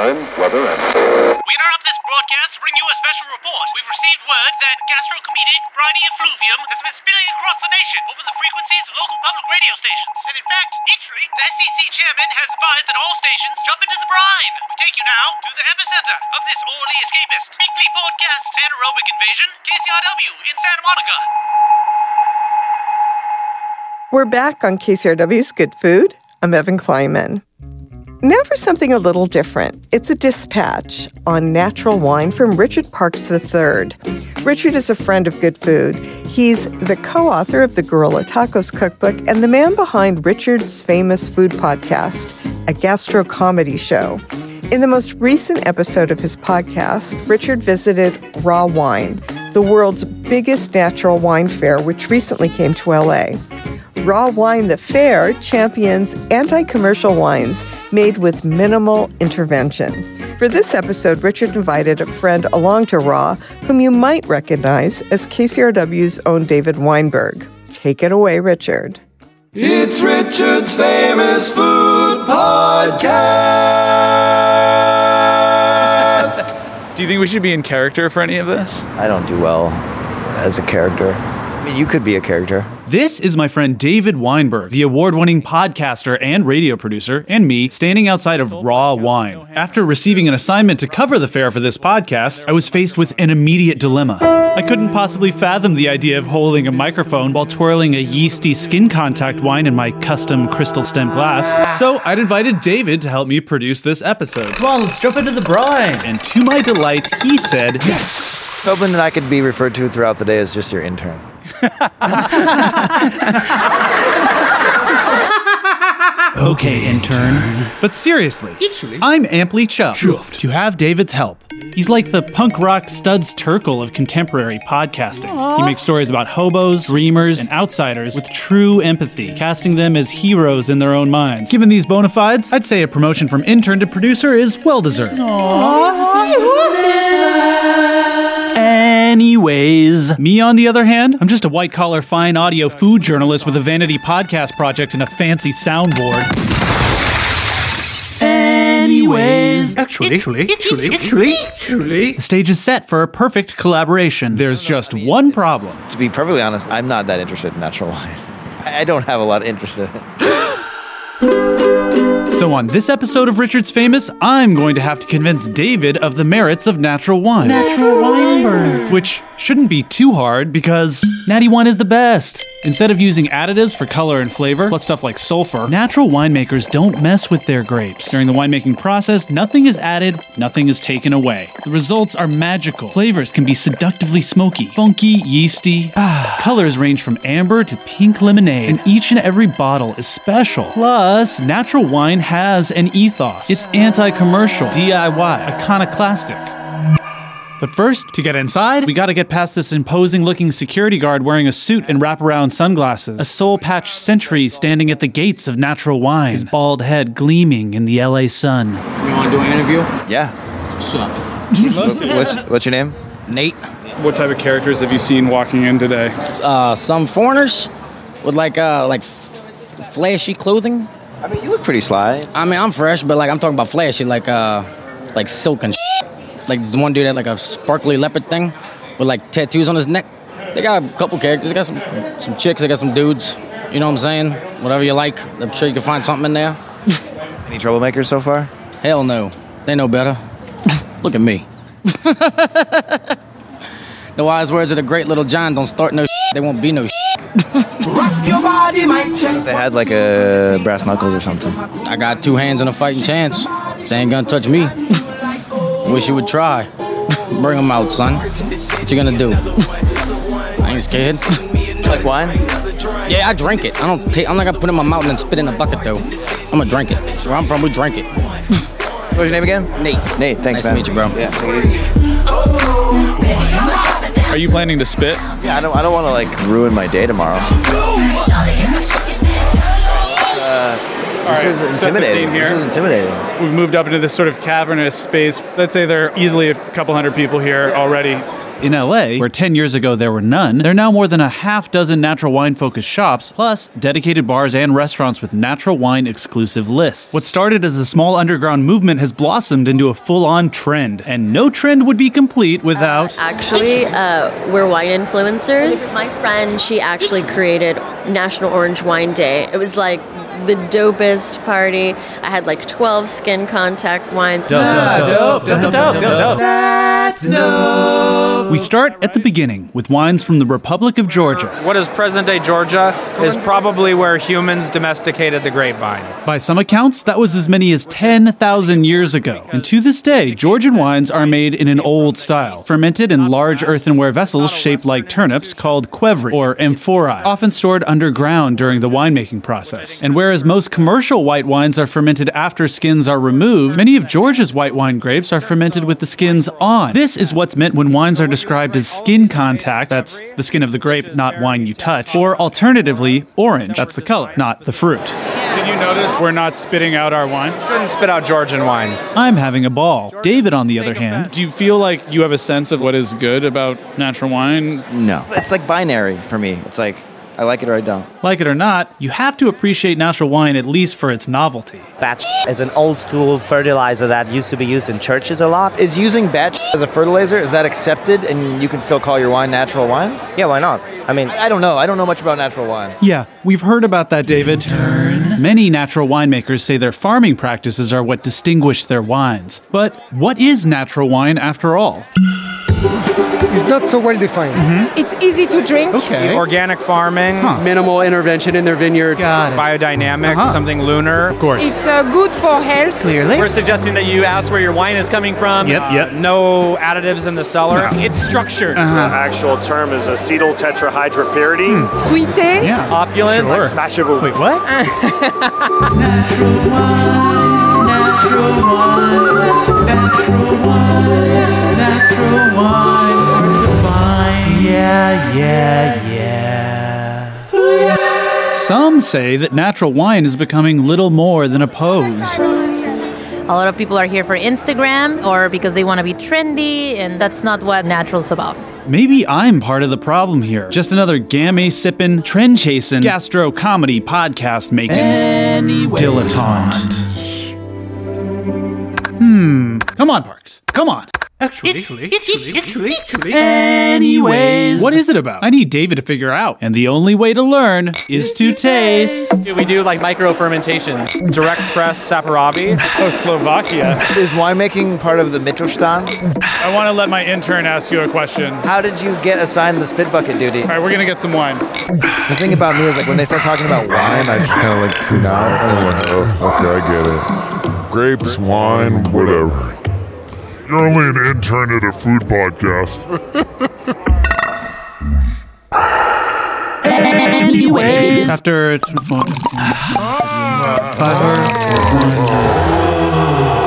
time, weather, and. We interrupt this broadcast to bring you a special report. We've received word that gastrocomedic briny effluvium has been spilling across the nation over the frequencies of local public radio stations. And in fact, actually, the SEC chairman has advised that all stations jump into the brine. We take you now to the epicenter of this orally escapist weekly podcast anaerobic invasion, KCRW in Santa Monica. We're back on KCRW's Good Food. I'm Evan Kleiman. Now for something a little different. It's a dispatch on natural wine from Richard Parks III. Richard is a friend of Good Food. He's the co author of the Guerrilla Tacos Cookbook and the man behind Richard's famous food podcast, a gastro comedy show. In the most recent episode of his podcast, Richard visited Raw Wine, the world's biggest natural wine fair, which recently came to LA. Raw Wine the Fair champions anti commercial wines made with minimal intervention. For this episode, Richard invited a friend along to Raw, whom you might recognize as KCRW's own David Weinberg. Take it away, Richard. It's Richard's famous food podcast. Do you think we should be in character for any of this? I don't do well as a character. I mean, you could be a character. This is my friend David Weinberg, the award winning podcaster and radio producer, and me standing outside of Raw Wine. After receiving an assignment to cover the fair for this podcast, I was faced with an immediate dilemma. I couldn't possibly fathom the idea of holding a microphone while twirling a yeasty skin contact wine in my custom crystal stem glass, so I'd invited David to help me produce this episode. Come on, let's jump into the brine. And to my delight, he said, Yes. Hoping that I could be referred to throughout the day as just your intern. Okay, intern. But seriously, I'm amply chuffed, to have David's help. He's like the punk rock Studs Terkel of contemporary podcasting. He makes stories about hobos, dreamers, and outsiders with true empathy, casting them as heroes in their own minds. Given these bona fides, I'd say a promotion from intern to producer is well deserved. Anyways, me on the other hand, I'm just a white collar fine audio food journalist with a vanity podcast project and a fancy soundboard. Anyways, actually, actually, actually, actually, actually, the stage is set for a perfect collaboration. There's just one problem. To be perfectly honest, I'm not that interested in natural wine. I don't have a lot of interest in it. So, on this episode of Richard's Famous, I'm going to have to convince David of the merits of natural wine. Natural Weinberg. Which shouldn't be too hard because natty wine is the best. Instead of using additives for color and flavor, plus stuff like sulfur, natural winemakers don't mess with their grapes. During the winemaking process, nothing is added, nothing is taken away. The results are magical. Flavors can be seductively smoky, funky, yeasty. Ah, colors range from amber to pink lemonade, and each and every bottle is special. Plus, natural wine has an ethos. It's anti-commercial, DIY, iconoclastic. But first, to get inside, we gotta get past this imposing looking security guard wearing a suit and wraparound sunglasses, a soul patch sentry standing at the gates of natural wine, his bald head gleaming in the LA sun. You want to do an interview? Yeah. What's up? What's, what's your name? Nate. What type of characters have you seen walking in today? Uh, some foreigners with like uh like f- flashy clothing. I mean, you look pretty sly. I mean, I'm fresh, but like I'm talking about flashy, like uh, like silk and like the one dude had like a sparkly leopard thing with like tattoos on his neck. They got a couple characters. They got some some chicks. They got some dudes. You know what I'm saying? Whatever you like. I'm sure you can find something in there. Any troublemakers so far? Hell no. They know better. Look at me. the wise words of the great little John don't start no They won't be no If they had like a brass knuckles or something. I got two hands and a fighting chance. They ain't gonna touch me. Wish you would try. Bring them out, son. What you gonna do? I ain't scared. Like wine? Yeah, I drink it. I don't take. I'm not gonna put it in my mouth and then spit in a bucket though. I'm gonna drink it. Where I'm from, we drink it. What's your name again? Nate. Nate, thanks, Nice to meet you, bro. Yeah, take it easy. Are you planning to spit? Yeah, I don't, I don't want to like ruin my day tomorrow. This right, is intimidating. here. This is intimidating. We've moved up into this sort of cavernous space. Let's say there are easily a couple hundred people here already. In LA, where 10 years ago there were none, there are now more than a half dozen natural wine focused shops, plus dedicated bars and restaurants with natural wine exclusive lists. What started as a small underground movement has blossomed into a full on trend, and no trend would be complete without. Actually, uh, we're wine influencers. My friend, she actually created National Orange Wine Day. It was like the dopest party. I had like 12 skin contact wines. We start at the beginning with wines from the Republic of Georgia. What is present day Georgia is probably where humans domesticated the grapevine. By some accounts, that was as many as 10,000 years ago. And to this day, Georgian wines are made in an old style, fermented in large earthenware vessels shaped like turnips called qvevri or amphorae, often stored underground during the winemaking process. And whereas most commercial white wines are fermented after skins are removed, many of Georgia's white wine grapes are fermented with the skins on. This is what's meant when wines are described as skin contact, that's the skin of the grape, not wine you touch, or alternatively, orange, that's the color, not the fruit. Did you notice we're not spitting out our wine? Shouldn't spit out Georgian wines. I'm having a ball. David, on the other hand, do you feel like you have a sense of what is good about natural wine? No. It's like binary for me. It's like I like it or I don't. Like it or not, you have to appreciate natural wine at least for its novelty. Batch is an old school fertilizer that used to be used in churches a lot. Is using batch as a fertilizer is that accepted and you can still call your wine natural wine? Yeah, why not? I mean, I don't know. I don't know much about natural wine. Yeah, we've heard about that, David. Many natural winemakers say their farming practices are what distinguish their wines. But what is natural wine after all? It's not so well defined. It's easy to drink. Okay. Organic farming, Minimal intervention in their vineyards. Got it. biodynamic, Uh-huh. something lunar. Of course. It's uh, good for health. Clearly. We're suggesting that you ask where your wine is coming from. Yep, Uh, yep. No additives in the cellar. It's structured. Uh-huh. The actual term is acetyl tetrahydropyridine. Fruité. Yeah. Opulence. Sure. Smashable. Wait, what? Yeah, yeah, yeah. Some say that natural wine is becoming little more than a pose. A lot of people are here for Instagram or because they want to be trendy, and that's not what natural's about. Maybe I'm part of the problem here. Just another gamay sipping, trend chasing, gastro comedy podcast making dilettante. Hmm. Come on, Parks. Come on. Actually, actually, actually, actually, actually. Anyways, what is it about? I need David to figure out. And the only way to learn is to taste. Do we do like micro fermentation? Direct press Saperavi. Oh, Slovakia. Is winemaking part of the Mittelstand? I want to let my intern ask you a question. How did you get assigned the spit bucket duty? All right, we're gonna get some wine. The thing about me is like when they start talking about wine, I just kind of like tune out. Oh, okay, I get it. Grapes, wine, whatever. You're only an intern at a food podcast. Anyways. After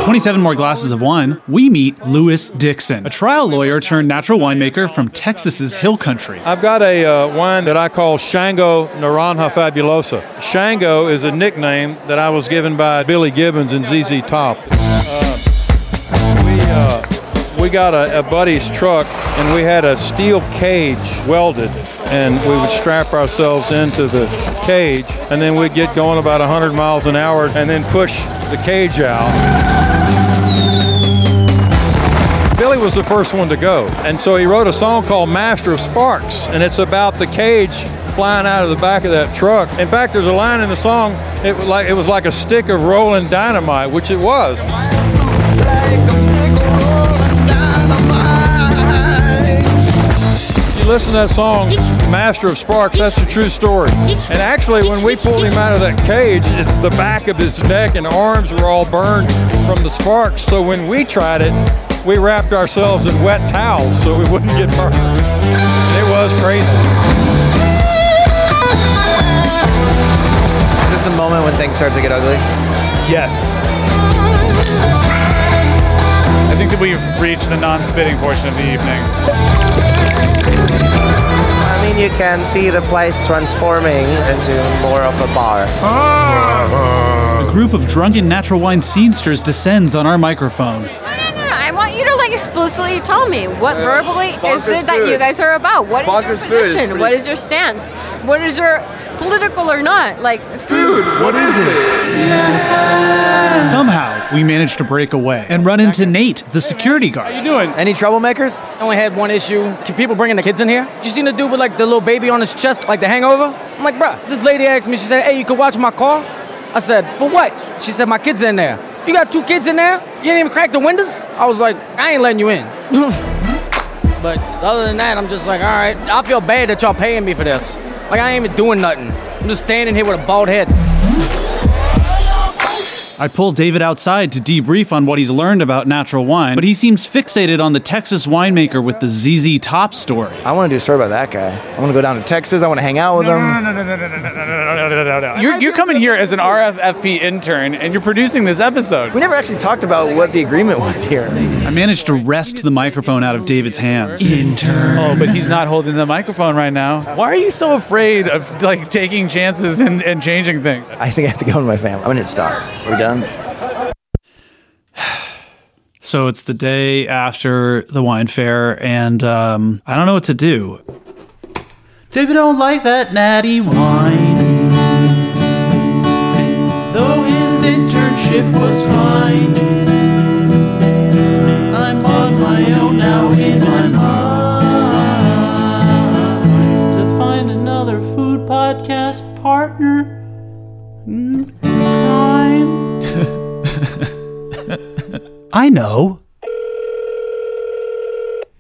27 more glasses of wine, we meet Lewis Dickson, a trial lawyer turned natural winemaker from Texas's hill country. I've got a uh, wine that I call Shango Naranja Fabulosa. Shango is a nickname that I was given by Billy Gibbons and ZZ Top. Uh, we, uh, we got a, a buddy's truck and we had a steel cage welded and we would strap ourselves into the cage and then we'd get going about 100 miles an hour and then push the cage out. Billy was the first one to go. And so he wrote a song called Master of Sparks, and it's about the cage flying out of the back of that truck. In fact, there's a line in the song, it was like, it was like a stick of rolling dynamite, which it was. Listen to that song, Master of Sparks, that's a true story. And actually, when we pulled him out of that cage, it, the back of his neck and arms were all burned from the sparks. So when we tried it, we wrapped ourselves in wet towels so we wouldn't get burned. It was crazy. Is this the moment when things start to get ugly? Yes. I think that we've reached the non spitting portion of the evening. You can see the place transforming into more of a bar. A group of drunken natural wine scenesters descends on our microphone. Like explicitly tell me what verbally is Bonkers it that you guys are about. What is Bonkers your food is position? What is your stance? What is your political or not? Like food. What is it? Somehow, we managed to break away and run into Nate, the security guard. How are you doing? Any troublemakers? I only had one issue. Can people bringing the kids in here? You seen the dude with like the little baby on his chest, like the hangover? I'm like, bruh, this lady asked me, she said, hey, you could watch my car? I said, for what? She said, my kid's in there. You got two kids in there? You didn't even crack the windows? I was like, I ain't letting you in. but other than that, I'm just like, all right, I feel bad that y'all paying me for this. Like, I ain't even doing nothing. I'm just standing here with a bald head. I pulled David outside to debrief on what he's learned about natural wine, but he seems fixated on the Texas winemaker with the ZZ Top story. I want to do a story about that guy. I want to go down to Texas. I want to hang out with him. No, no, no, no, no, no, no, no, no, no, no, no. You're, you're coming here as an RFFP intern and you're producing this episode. We never actually talked about what the agreement was here. I managed to wrest the microphone out of David's hands. Intern. Oh, but he's not holding the microphone right now. Why are you so afraid of like taking chances and, and changing things? I think I have to go to my family. I'm gonna hit stop. We're done. So it's the day after the wine fair, and um, I don't know what to do. David don't like that natty wine. Though his internship was fine. I'm on my own now in my mind I know.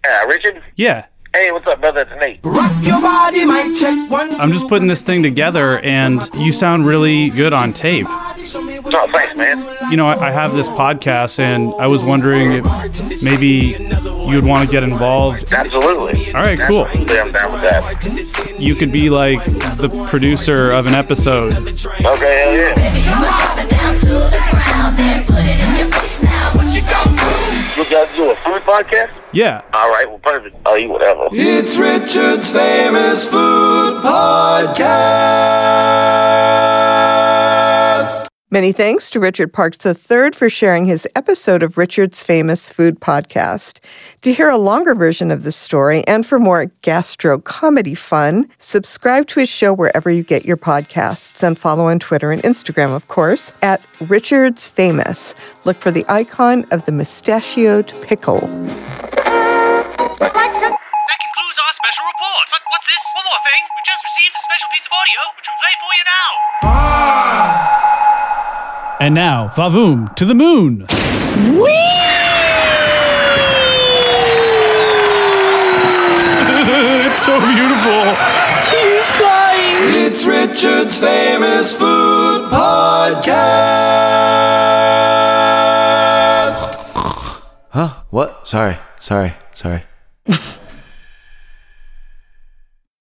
Yeah, Richard? Yeah. Hey, what's up, brother? It's Nate. Your body might check one. I'm just putting this thing together, and you sound really good on tape. Oh, thanks, man. You know, I, I have this podcast, and I was wondering if maybe you'd want to get involved. Absolutely. All right, cool. Absolutely, I'm down with that. You could be like the producer of an episode. Okay, hell yeah. You guys do a food podcast? Yeah. All right, well, perfect. I'll eat whatever. It's Richard's famous food podcast. Many thanks to Richard Parks III for sharing his episode of Richard's Famous Food Podcast. To hear a longer version of this story and for more gastro comedy fun, subscribe to his show wherever you get your podcasts and follow on Twitter and Instagram, of course, at Richard's Famous. Look for the icon of the mustachioed pickle. That concludes our special report. But what's this? One more thing. We've just received a special piece of audio, which we'll play for you now. Ah! And now, Vavoom to the moon. it's so beautiful. He's flying. It's Richard's famous food podcast. Huh? What? Sorry. Sorry. Sorry.